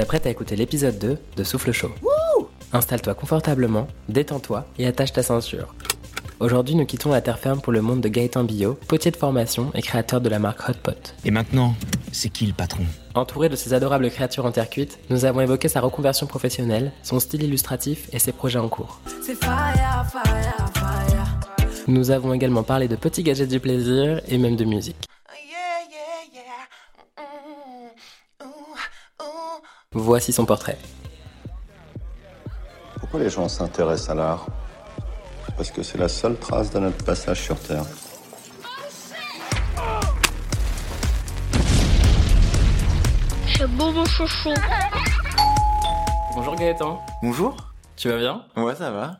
Tu t'apprêtes à écouter l'épisode 2 de Souffle Chaud. Installe-toi confortablement, détends-toi et attache ta ceinture. Aujourd'hui, nous quittons la terre ferme pour le monde de Gaëtan Billot, potier de formation et créateur de la marque Hotpot. Et maintenant, c'est qui le patron? Entouré de ces adorables créatures en terre cuite, nous avons évoqué sa reconversion professionnelle, son style illustratif et ses projets en cours. C'est fire, fire, fire. Nous avons également parlé de petits gadgets du plaisir et même de musique. Voici son portrait. Pourquoi les gens s'intéressent à l'art? Parce que c'est la seule trace de notre passage sur Terre. C'est beau mon chouchou. Bonjour Gaëtan, Bonjour. tu vas bien? Ouais, ça va.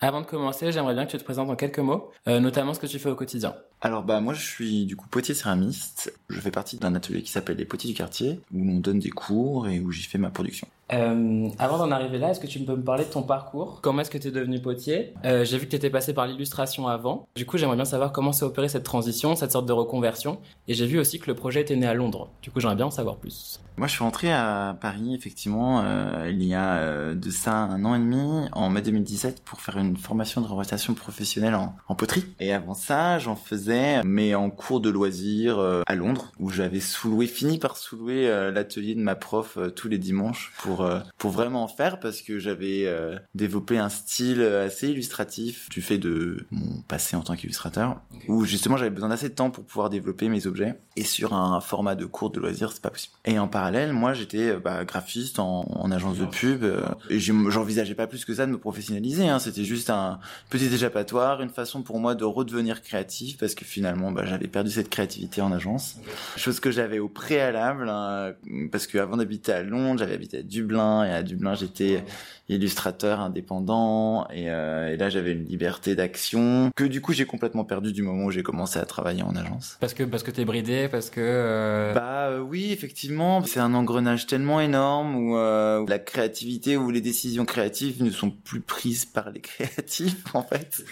Avant de commencer, j'aimerais bien que tu te présentes en quelques mots, euh, notamment ce que tu fais au quotidien. Alors bah moi je suis du coup potier céramiste. Je fais partie d'un atelier qui s'appelle les potiers du quartier où on donne des cours et où j'y fais ma production. Euh, avant d'en arriver là, est-ce que tu peux me parler de ton parcours? Comment est-ce que tu es devenu potier? Euh, J'ai vu que tu étais passé par l'illustration avant. Du coup, j'aimerais bien savoir comment s'est opérée cette transition, cette sorte de reconversion. Et j'ai vu aussi que le projet était né à Londres. Du coup, j'aimerais bien en savoir plus. Moi je suis rentré à Paris effectivement euh, il y a de ça un an et demi en mai 2017 pour faire une formation de représentation professionnelle en, poterie. Et avant ça j'en faisais mais en cours de loisirs à Londres où j'avais sous-loué, fini par sous-louer l'atelier de ma prof tous les dimanches pour euh, pour vraiment en faire parce que j'avais euh, développé un style assez illustratif du fait de mon passé en tant qu'illustrateur où justement j'avais besoin d'assez de temps pour pouvoir développer mes objets et sur un format de cours de loisirs c'est pas possible. Et en parallèle moi j'étais euh, bah, graphiste en, en agence de pub euh, et j'envisageais pas plus que ça de me professionnaliser hein. c'était juste un petit échappatoire une façon pour moi de redevenir créatif parce que finalement bah, j'avais perdu cette créativité en agence chose que j'avais au préalable hein, parce que avant d'habiter à Londres j'avais habité à Dublin et à Dublin j'étais illustrateur indépendant et, euh, et là j'avais une liberté d'action que du coup j'ai complètement perdu du moment où j'ai commencé à travailler en agence. Parce que parce que t'es bridé, parce que euh, Bah euh, oui, effectivement, c'est un engrenage tellement énorme où, euh, où la créativité ou les décisions créatives ne sont plus prises par les créatifs en fait.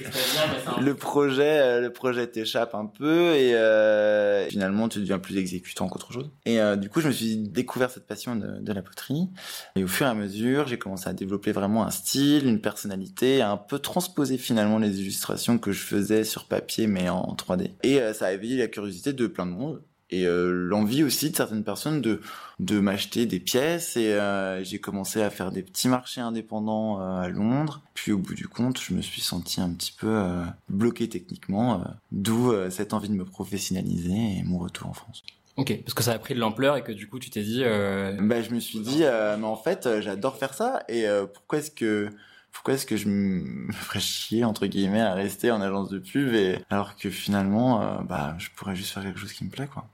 Le projet, euh, le projet t'échappe un peu et euh, finalement tu deviens plus exécutant qu'autre chose. Et euh, du coup, je me suis découvert cette passion de, de la poterie et au fur et à mesure, j'ai commencé à développer vraiment un style, une personnalité, à un peu transposer finalement les illustrations que je faisais sur papier mais en 3D. Et euh, ça a éveillé la curiosité de plein de monde et euh, l'envie aussi de certaines personnes de de m'acheter des pièces. Et euh, j'ai commencé à faire des petits marchés indépendants à Londres. Puis au bout du compte je me suis senti un petit peu bloqué techniquement d'où cette envie de me professionnaliser et mon retour en France ok, parce que ça a pris de l'ampleur et que du coup tu t'es dit euh, bah je me suis dit euh, mais en fait euh, j'adore faire ça et euh, pourquoi est-ce que pourquoi est-ce que je me ferais chier entre guillemets à rester en agence de pub et alors que finalement euh, bah je pourrais juste faire quelque chose qui me plaît quoi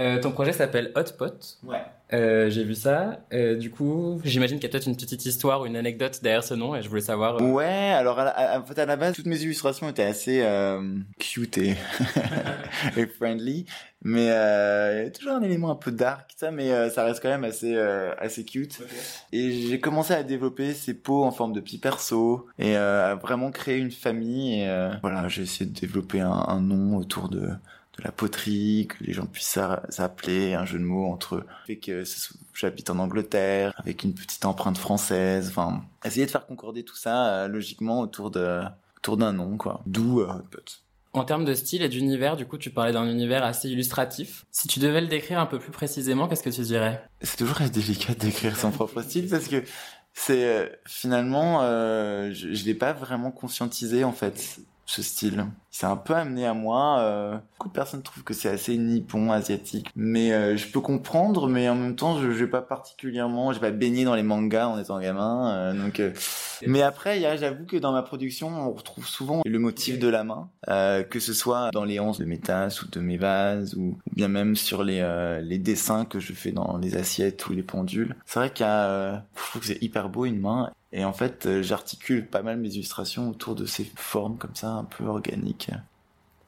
euh, ton projet s'appelle Hotpot. ouais Euh, j'ai vu ça. Euh, du coup, j'imagine qu'il y a peut-être une petite histoire ou une anecdote derrière ce nom et je voulais savoir. euh, Ouais, alors à la, à- en fait à la base toutes mes illustrations étaient assez euh, cute et, et friendly, mais euh, il y a toujours un élément un peu dark ça, mais euh, ça reste quand même assez euh, assez cute. Et j'ai commencé à développer ces pots en forme de petits persos et euh, à vraiment créer une famille. Et euh, voilà, j'ai essayé de développer un, un nom autour de de la poterie, que les gens puissent s'a- s'appeler, un jeu de mots entre eux. Fait que j'habite en Angleterre, avec une petite empreinte française, enfin, essayer de faire concorder tout ça euh, logiquement autour de autour d'un nom, quoi. D'où euh, Hotpot. En termes de style et d'univers, du coup, tu parlais d'un univers assez illustratif. Si tu devais le décrire un peu plus précisément, qu'est-ce que tu dirais? C'est toujours assez délicat d'écrire son propre style parce que c'est euh, finalement, euh, je, je l'ai pas vraiment conscientisé en fait ce style. C'est un peu amené à moi. euh, beaucoup de personnes trouvent que c'est assez nippon, asiatique, mais euh, je peux comprendre. Mais en même temps, je, je vais pas particulièrement, j'ai pas baigné dans les mangas en étant gamin, euh, donc. mais après, j'avoue que dans ma production, on retrouve souvent le motif de la main, que ce soit dans les anses de mes tasses ou de mes vases, ou, ou bien même sur les, les dessins que je fais dans les assiettes ou les pendules. C'est vrai qu'il y a, je trouve que c'est hyper beau une main, et en fait, euh, j'articule pas mal mes illustrations autour de ces formes comme ça, un peu organiques.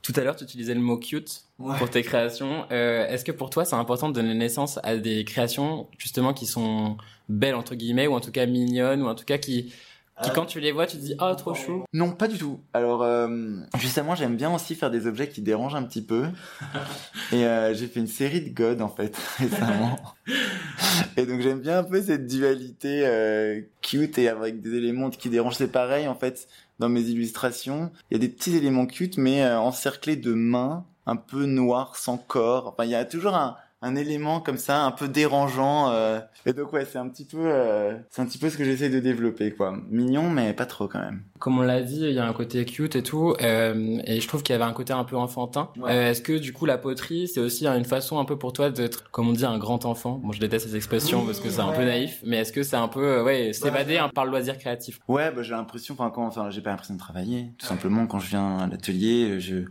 Tout à l'heure, tu utilisais le mot cute pour tes créations. Euh, Est-ce que pour toi, c'est important de donner naissance à des créations justement qui sont belles entre guillemets ou en tout cas mignonnes ou en tout cas qui Qui quand tu les vois, tu te dis oh trop chou. Non, pas du tout. Alors, euh, justement, j'aime bien aussi faire des objets qui dérangent un petit peu. Et euh, j'ai fait une série de God, en fait, récemment. et donc, j'aime bien un peu cette dualité euh, cute et avec des éléments qui dérangent. C'est pareil, en fait, dans mes illustrations. Il y a des petits éléments cute, mais euh, encerclés de mains un peu noires, sans corps. Enfin, il y a toujours un, un élément comme ça, un peu dérangeant. euh. Et donc, ouais, c'est un petit peu... euh, c'est un petit peu ce que j'essaie de développer, quoi. Mignon, mais pas trop, quand même. Comme on l'a dit, il y a un côté cute et tout, euh, et je trouve qu'il y avait un côté un peu enfantin. Ouais. Euh, Est-ce que du coup la poterie, c'est aussi une façon un peu pour toi d'être, comme on dit, un grand enfant? Bon, je déteste ces expressions Oui, parce que c'est un ouais. peu naïf, mais est-ce que c'est un peu, euh, ouais, s'évader hein, par le loisir créatif? Ouais, bah, j'ai l'impression, enfin, quand, enfin, j'ai pas l'impression de travailler. Tout simplement, quand je viens à l'atelier, je,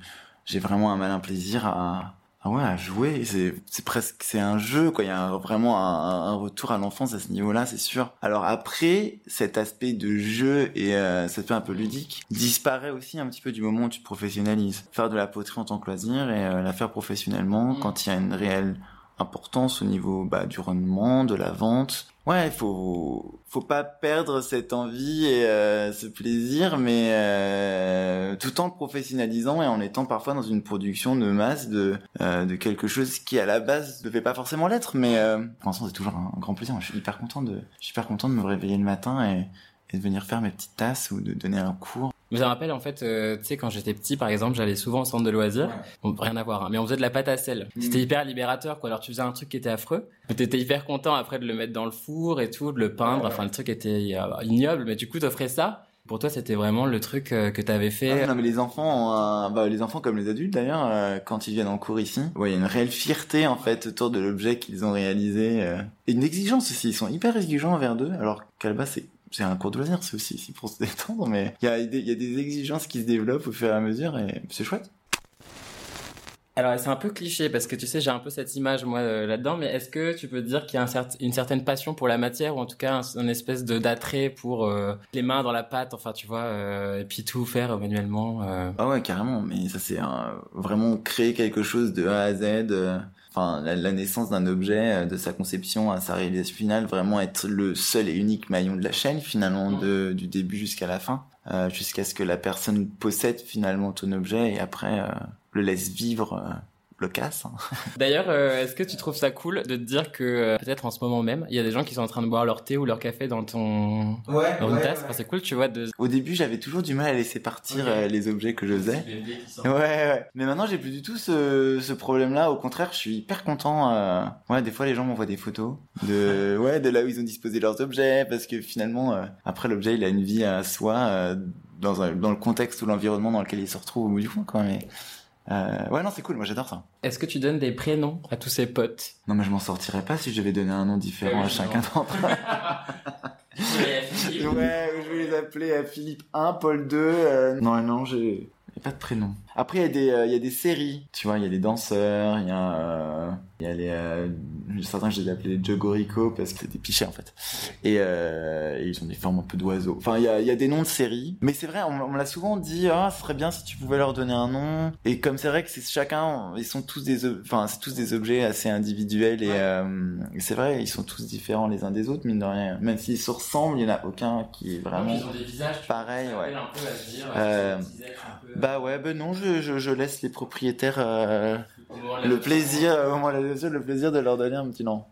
j'ai vraiment un malin plaisir à, ah ouais, à jouer. C'est, c'est presque, c'est un jeu, quoi. Il y a un- vraiment un, un retour à l'enfance à ce niveau-là, c'est sûr. Alors après, cet aspect de jeu et euh, cet aspect un peu ludique disparaît aussi un petit peu du moment où tu te professionnalises. Faire de la poterie en tant que loisir et euh, la faire professionnellement Mm. quand il y a une réelle importance au niveau bah, du rendement, de la vente. Ouais, faut faut pas perdre cette envie et euh, ce plaisir, mais euh, tout en professionnalisant et en étant parfois dans une production de masse de euh, de quelque chose qui à la base ne devait pas forcément l'être, mais euh, pour l'instant c'est toujours un grand plaisir. Je suis hyper content de je suis hyper content de me réveiller le matin et et de venir faire mes petites tasses ou de donner un cours. Mais ça me rappelle en fait, euh, tu sais, quand j'étais petit, par exemple, j'allais souvent au centre de loisirs. Bon, rien à voir, hein, mais on faisait de la pâte à sel. Mm. C'était hyper libérateur, quoi. Alors tu faisais un truc qui était affreux, mais t'étais hyper content après de le mettre dans le four et tout, de le peindre. Enfin, le truc était euh, ignoble, mais du coup, t'offrais ça. Pour toi, c'était vraiment le truc euh, que t'avais fait. Ah, non mais les enfants, bah, les enfants comme les adultes d'ailleurs, euh, quand ils viennent en cours ici, ouais, il y a une réelle fierté en fait autour de l'objet qu'ils ont réalisé euh. et une exigence aussi. Ils sont hyper exigeants envers eux, alors qu'à la base c'est c'est un cours de loisir, c'est aussi ici pour se détendre, mais il y a des il y a des exigences qui se développent au fur et à mesure et c'est chouette. Alors, c'est un peu cliché parce que tu sais, j'ai un peu cette image moi euh, là-dedans, mais est-ce que tu peux dire qu'il y a un cer- une certaine passion pour la matière ou en tout cas un, un espèce de d'attrait pour euh, les mains dans la pâte, enfin tu vois, euh, et puis tout faire manuellement. euh? Ah ouais carrément, mais ça c'est vraiment créer quelque chose de A à Z. Enfin, la, la naissance d'un objet, euh, de sa conception à sa réalisation finale, vraiment être le seul et unique maillon de la chaîne finalement, de, du début jusqu'à la fin, euh, jusqu'à ce que la personne possède finalement ton objet et après euh, le laisse vivre, euh, le casse. hein. D'ailleurs, euh, est-ce que tu trouves ça cool de te dire que euh, peut-être en ce moment même, il y a des gens qui sont en train de boire leur thé ou leur café dans ton dans une tasse? Enfin, c'est cool, tu vois, de Au début, j'avais toujours du mal à laisser partir euh, les objets que je faisais. Ouais, ouais. Mais maintenant, j'ai plus du tout ce, ce problème-là. Au contraire, je suis hyper content. euh, Ouais, des fois, les gens m'envoient des photos de, ouais, de là où ils ont disposé leurs objets, parce que finalement, euh, après, l'objet, il a une vie à soi euh, dans, un, dans le contexte ou l'environnement dans lequel il se retrouve au bout du fond, quoi. Mais euh, ouais, non, c'est cool. Moi, j'adore ça. Est-ce que tu donnes des prénoms à tous ces potes? Non, mais je m'en sortirais pas si je devais donner un nom différent à chacun d'entre eux. Ouais, Ouais, je vais les appeler euh, Philippe 1, Paul 2. euh, Non, non, j'ai pas de prénom. Après, il y a des, euh, il y a des séries. Tu vois, il y a des danseurs, il y a, euh, il y a les, euh, certains je les ai appelés les Jogorico parce que c'est des pichets en fait. Et, euh, et ils ont des formes un peu d'oiseaux. Enfin, il y a, il y a des noms de séries. Mais c'est vrai, on, on me l'a souvent dit, ah, ce serait bien si tu pouvais leur donner un nom. Et comme c'est vrai que c'est chacun, ils sont tous des, enfin, c'est tous des objets assez individuels et, et c'est vrai, ils sont tous différents les uns des autres, mine de rien. Même s'ils se ressemblent, il y en a aucun qui est vraiment. Ils ont des visages Pareil, ouais. un peu à se dire, Bah ouais, ben non, je, je, je laisse les propriétaires euh, le plaisir, euh, le plaisir de leur donner un petit nom.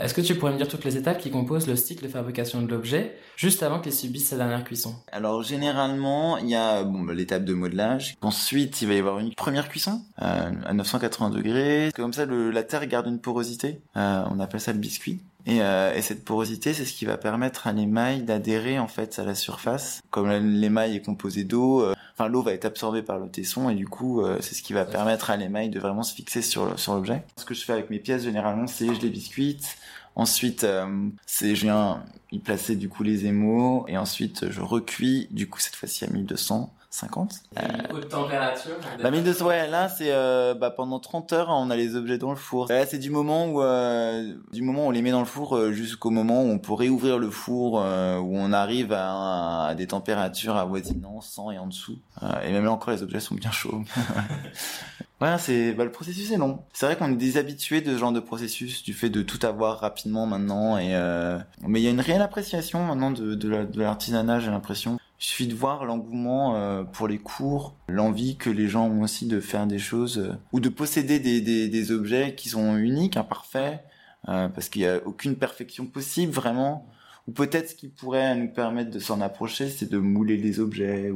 Est-ce que tu pourrais me dire toutes les étapes qui composent le cycle de fabrication de l'objet, juste avant qu'il subisse sa dernière cuisson? Alors généralement, il y a bon, bah, l'étape de modelage. Ensuite, il va y avoir une première cuisson euh, à 980 degrés. Comme ça, le, la terre garde une porosité. Euh, on appelle ça le biscuit. Et, euh, et cette porosité, c'est ce qui va permettre à l'émail d'adhérer en fait à la surface. Comme l'émail est composé d'eau, euh, enfin l'eau va être absorbée par le tesson et du coup, euh, c'est ce qui va permettre à l'émail de vraiment se fixer sur l'objet. Ce que je fais avec mes pièces généralement, c'est je les biscuite. Ensuite, c'est je viens y placer du coup les émaux et ensuite je recuis du coup cette fois-ci à 1200 50. haute température. La 1200, ouais, là, c'est euh, bah, pendant 30 heures, on a les objets dans le four. Là, c'est du moment où, euh, du moment où on les met dans le four euh, jusqu'au moment où on peut réouvrir le four, où on arrive à, à des températures avoisinant 100 et en dessous. Et même là encore, les objets sont bien chauds. Ouais, c'est bah, le processus est long. C'est vrai qu'on est déshabitué de ce genre de processus, du fait de tout avoir rapidement maintenant. Et euh... mais il y a une réelle appréciation maintenant de, de la- de l'artisanat, j'ai l'impression. Il suffit de voir l'engouement euh, pour les cours, l'envie que les gens ont aussi de faire des choses euh, ou de posséder des, objets qui sont uniques, imparfaits, euh, parce qu'il y a aucune perfection possible vraiment. Ou peut-être ce qui pourrait nous permettre de s'en approcher, c'est de mouler les objets.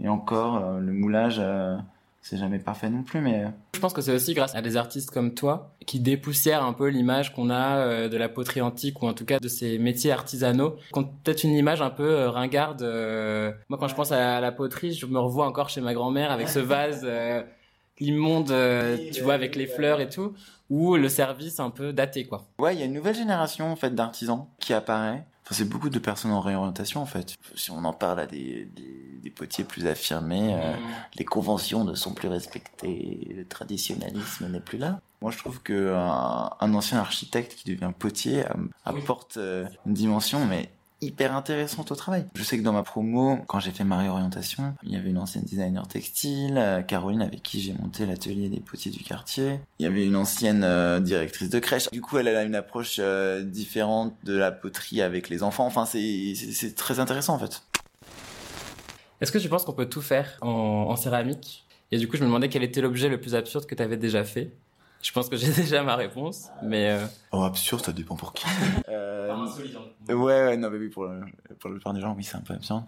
Et encore, le moulage. C'est jamais parfait non plus, mais euh, Je pense que c'est aussi grâce à des artistes comme toi qui dépoussièrent un peu l'image qu'on a euh, de la poterie antique ou en tout cas de ces métiers artisanaux, qui ont peut-être une image un peu euh, ringarde. Moi, quand je pense à la poterie, je me revois encore chez ma grand-mère avec ce vase immonde, tu vois, avec les fleurs et tout, ou le service un peu daté, quoi. ouais, il y a une nouvelle génération en fait d'artisans qui apparaît. Enfin, c'est beaucoup de personnes en réorientation en fait. Si on en parle à des, des, des potiers plus affirmés, euh, les conventions ne sont plus respectées, le traditionnalisme n'est plus là. Moi, je trouve que un, un ancien architecte qui devient potier euh, apporte euh, une dimension, mais hyper intéressante au travail. Je sais que dans ma promo, quand j'ai fait ma réorientation, il y avait une ancienne designer textile, euh, Caroline, avec qui j'ai monté l'atelier des potiers du quartier. Il y avait une ancienne euh, directrice de crèche. Du coup, elle a une approche euh, différente de la poterie avec les enfants. Enfin, c'est très intéressant en fait. Est-ce que tu penses qu'on peut tout faire en, en céramique? Et du coup, je me demandais quel était l'objet le plus absurde que tu avais déjà fait. Je pense que j'ai déjà ma réponse, mais... Euh... Oh, absurde, ça dépend pour qui. Euh, Ouais, ouais, non, mais oui, pour, le- pour le plupart des gens, oui, c'est un peu absurde.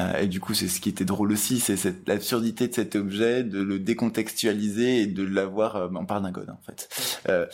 Euh, et du coup, c'est ce qui était drôle aussi, c'est cette l'absurdité de cet objet, de le décontextualiser et de l'avoir. euh, on parle d'un god, en fait. Euh,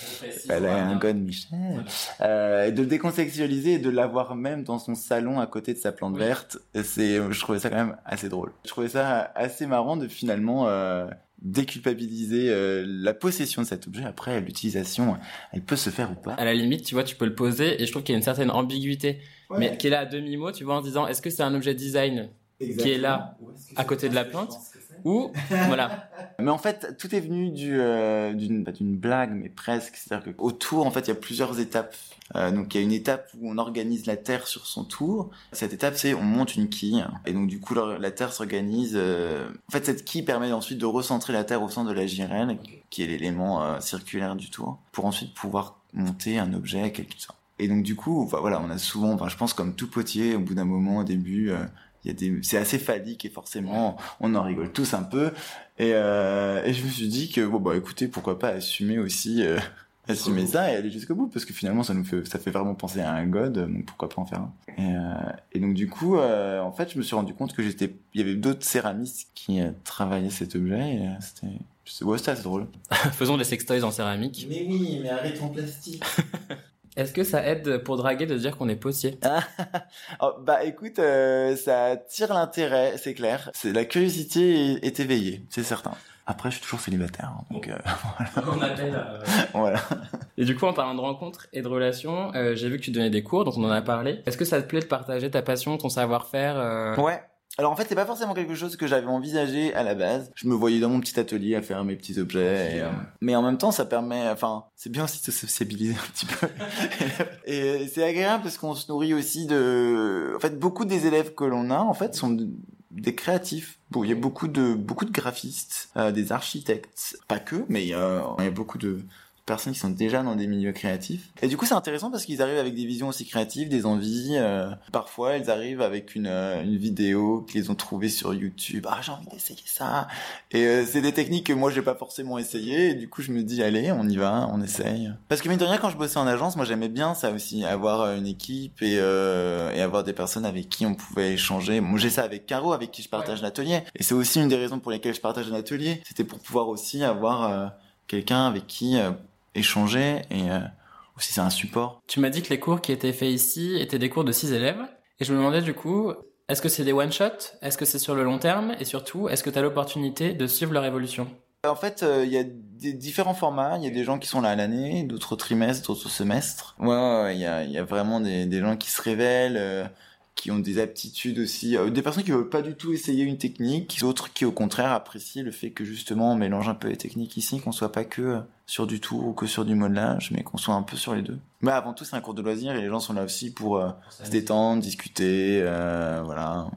elle a un god Michel. Euh, et de le décontextualiser et de l'avoir même dans son salon à côté de sa plante Oui. verte. C'est, je trouvais ça quand même assez drôle. Je trouvais ça assez marrant de finalement euh, déculpabiliser euh, la possession de cet objet. Après, l'utilisation, elle peut se faire ou pas. À la limite, tu vois, tu peux le poser et je trouve qu'il y a une certaine ambiguïté, mais qui est là à demi-mot, tu vois, en disant, est-ce que c'est un objet design qui est là, à côté de la plante ou, voilà. Mais en fait, tout est venu euh, d'une, pas d'une blague, mais presque. C'est-à-dire que autour, en fait, il y a plusieurs étapes. Euh, donc, il y a une étape où on organise la Terre sur son tour. Cette étape, c'est on monte une quille. Et donc, du coup, la, Terre s'organise. euh, En fait, cette quille permet ensuite de recentrer la Terre au centre de la gyrelle, qui est l'élément circulaire du tour, pour ensuite pouvoir monter un objet, quelque chose. Et donc, du coup, enfin, voilà, on a souvent, je pense comme tout potier, au bout d'un moment, au début, il y a des, c'est assez phallique et forcément, on en rigole tous un peu. Et, euh, et je me suis dit que bon bah écoutez pourquoi pas assumer aussi euh, assumer ça et aller jusqu'au bout. Parce que finalement ça nous fait ça fait vraiment penser à un god donc pourquoi pas en faire un. Et, euh, et donc du coup euh, en fait je me suis rendu compte que j'étais il y avait d'autres céramistes qui euh, travaillaient cet objet et euh, c'était c'était- ouais c'était assez drôle. Faisons des sextoys en céramique. mais oui mais arrête en plastique Est-ce que ça aide pour draguer de dire qu'on est potier? Oh, bah écoute euh, ça tire l'intérêt c'est clair c'est la curiosité est, éveillée c'est certain après je suis toujours célibataire hein, donc euh, On appelle. euh, voilà Et du coup, en parlant de rencontres et de relations, euh, j'ai vu que tu donnais des cours, donc on en a parlé. Est-ce que ça te plaît de partager ta passion, ton savoir-faire euh, Ouais. Alors en fait, c'est pas forcément quelque chose que j'avais envisagé à la base. Je me voyais dans mon petit atelier à faire mes petits objets. et, euh, Mais en même temps, ça permet, enfin, c'est bien aussi de se sociabiliser un petit peu. et c'est agréable parce qu'on se nourrit aussi de. En fait, beaucoup des élèves que l'on a, en fait, sont de- des créatifs. Bon, il y a beaucoup de beaucoup de graphistes, euh, des architectes, pas que, mais il y a, il y a beaucoup de personnes qui sont déjà dans des milieux créatifs. Et du coup, c'est intéressant parce qu'ils arrivent avec des visions aussi créatives, des envies. euh, parfois, ils arrivent avec une, euh, une vidéo qu'ils ont trouvée sur YouTube. Ah, j'ai envie d'essayer ça. Et euh, c'est des techniques que moi, j'ai pas forcément essayé. Et du coup, je me dis, allez, on y va, on essaye. Parce que mine de rien, quand je bossais en agence, moi, j'aimais bien ça aussi, avoir une équipe et, et avoir des personnes avec qui on pouvait échanger. Moi, j'ai ça avec Caro, avec qui je partage l'atelier. Et c'est aussi une des raisons pour lesquelles je partage un atelier. C'était pour pouvoir aussi avoir quelqu'un avec qui échanger et euh, aussi c'est un support. Tu m'as dit que les cours qui étaient faits ici étaient des cours de 6 élèves. Et je me demandais du coup, est-ce que c'est des one-shots Est-ce que c'est sur le long terme? Et surtout, est-ce que tu as l'opportunité de suivre leur évolution? En fait, euh, il y a des différents formats. Il y a des gens qui sont là à l'année, d'autres au trimestre, d'autres au semestre. Ouais, ouais, ouais, il y a, il y a vraiment des, des gens qui se révèlent, euh, qui ont des aptitudes aussi, euh, des personnes qui veulent pas du tout essayer une technique, d'autres qui au contraire apprécient le fait que justement on mélange un peu les techniques ici, qu'on soit pas que euh, sur du tour ou que sur du modelage, mais qu'on soit un peu sur les deux. Mais avant tout, c'est un cours de loisir et les gens sont là aussi pour euh, se détendre, discuter, euh, voilà.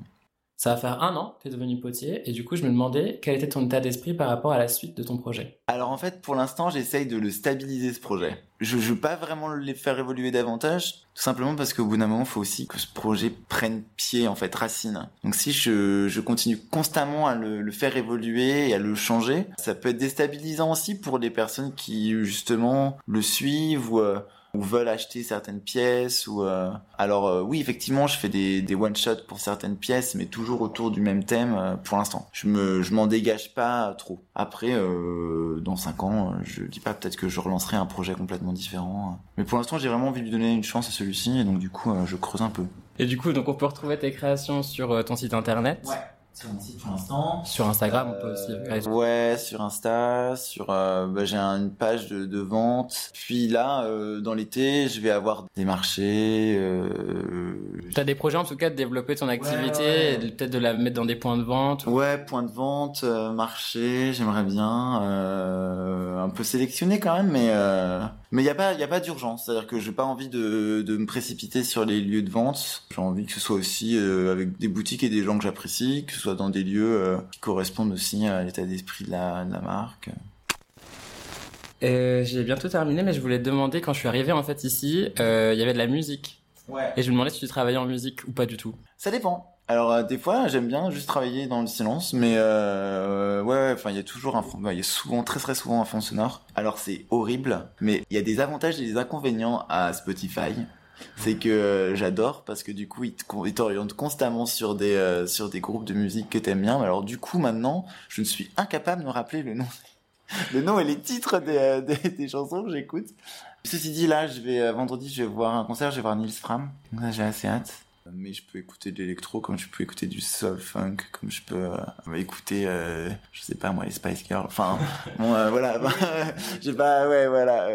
Ça va faire un an que tu es devenu potier et du coup je me demandais quel était ton état d'esprit par rapport à la suite de ton projet. Alors en fait, pour l'instant, j'essaye de le stabiliser ce projet. Je veux pas vraiment le faire évoluer davantage, tout simplement parce qu'au bout d'un moment, il faut aussi que ce projet prenne pied, en fait, racine. Donc si je, je continue constamment à le, le faire évoluer et à le changer, ça peut être déstabilisant aussi pour les personnes qui justement le suivent ou euh, ou veulent acheter certaines pièces ou euh, alors euh, oui effectivement je fais des, des one shot pour certaines pièces mais toujours autour du même thème euh, pour l'instant. Je me je m'en dégage pas trop. Après euh, dans cinq ans je dis pas peut-être que je relancerai un projet complètement différent mais pour l'instant j'ai vraiment envie de lui donner une chance à celui-ci et donc du coup euh, je creuse un peu. Et du coup donc on peut retrouver tes créations sur euh, ton site internet, sur un site pour l'instant sur Instagram on peut aussi. Euh, ouais, sur Insta, sur euh, bah, j'ai un- une page de, de vente. Puis là, euh, dans l'été, je vais avoir des marchés. Euh, T'as des projets en tout cas de développer ton activité, ouais. peut-être de la mettre dans des points de vente. ou- ouais, point de vente, euh, marché. J'aimerais bien euh, un peu sélectionner quand même, mais euh, mais il y a pas il y a pas d'urgence. C'est-à-dire que j'ai pas envie de de me précipiter sur les lieux de vente. J'ai envie que ce soit aussi euh, avec des boutiques et des gens que j'apprécie, que soit dans des lieux euh, qui correspondent aussi à l'état d'esprit de la, de la marque. Euh, J'ai bientôt terminé mais je voulais te demander quand je suis arrivé en fait ici, euh, il y avait de la musique. Ouais. Et je me demandais si tu travaillais en musique ou pas du tout. Ça dépend. Alors euh, des fois j'aime bien juste travailler dans le silence, mais euh, ouais, ouais, enfin il y a toujours un il y a souvent très très souvent un fond sonore. Alors c'est horrible, mais il y a des avantages et des inconvénients à Spotify. C'est que euh, j'adore parce que du coup il t'oriente constamment sur des euh, sur des groupes de musique que t'aimes bien. Alors du coup maintenant je ne suis incapable de me rappeler le nom et les titres des, euh, des, chansons que j'écoute. Ceci dit, là, je vais vendredi, je vais voir un concert, je vais voir Nils Fram. Donc j'ai assez hâte. Mais je peux écouter de l'électro, comme je peux écouter du soul funk, comme je peux euh, écouter, je sais pas moi, les Spice Girls. Enfin, bon, euh, voilà. j'ai pas, ouais, voilà.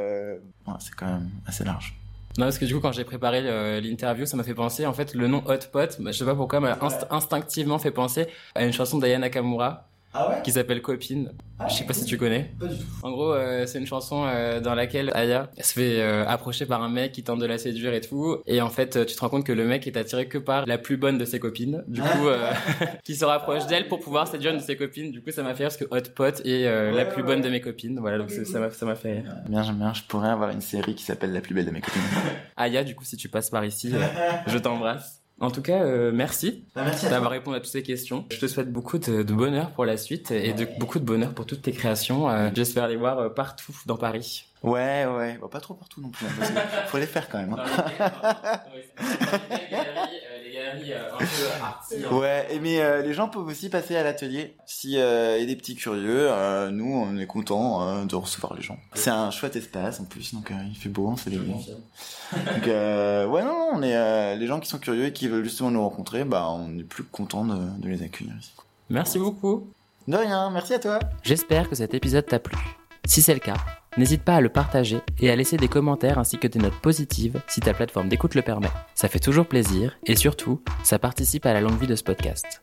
C'est quand même assez large. Non, parce que du coup, quand j'ai préparé euh, l'interview, ça m'a fait penser, en fait, le nom Hot Pot, bah, je sais pas pourquoi, m'a inst- instinctivement fait penser à une chanson d'Aya Nakamura Ah ouais qui s'appelle Copine. Je sais pas si tu connais. Pas du tout. En gros, euh, c'est une chanson euh, dans laquelle Aya se fait euh, approcher par un mec qui tente de la séduire et tout. Et en fait, euh, tu te rends compte que le mec est attiré que par la plus bonne de ses copines. Du coup, euh, qui se rapproche d'elle pour pouvoir séduire une de ses copines. Du coup, ça m'a fait rire parce que Hot Pot est euh, la plus bonne de mes copines. Voilà, donc ça m'a ça m'a fait rire. Bien, j'aime bien. Je pourrais avoir une série qui s'appelle La plus belle de mes copines. Aya, du coup, si tu passes par ici, euh, je t'embrasse. En tout cas, euh, merci merci d'avoir répondu à toutes ces questions. Je te souhaite beaucoup de, de bonheur pour la suite et de beaucoup de bonheur pour toutes tes créations. Euh, J'espère les voir euh, partout dans Paris. Ouais, ouais. Bon, pas trop partout non plus. hein, parce que faut les faire quand même. hein. Ouais, et mais euh, les gens peuvent aussi passer à l'atelier. Si euh, y a des petits curieux, euh, nous on est contents euh, de recevoir les gens. C'est un chouette espace en plus, donc euh, il fait beau, c'est l'été. Donc euh, ouais, non, on est euh, les gens qui sont curieux et qui veulent justement nous rencontrer, bah on est plus content de, de les accueillir ici. Merci beaucoup. De rien, merci à toi. J'espère que cet épisode t'a plu. Si c'est le cas, n'hésite pas à le partager et à laisser des commentaires ainsi que des notes positives si ta plateforme d'écoute le permet. Ça fait toujours plaisir et surtout, ça participe à la longue vie de ce podcast.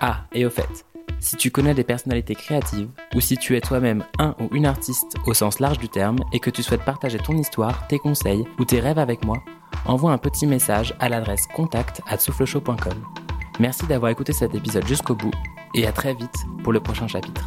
Ah, et au fait, si tu connais des personnalités créatives ou si tu es toi-même un ou une artiste au sens large du terme et que tu souhaites partager ton histoire, tes conseils ou tes rêves avec moi, envoie un petit message à l'adresse contact at. Merci d'avoir écouté cet épisode jusqu'au bout et à très vite pour le prochain chapitre.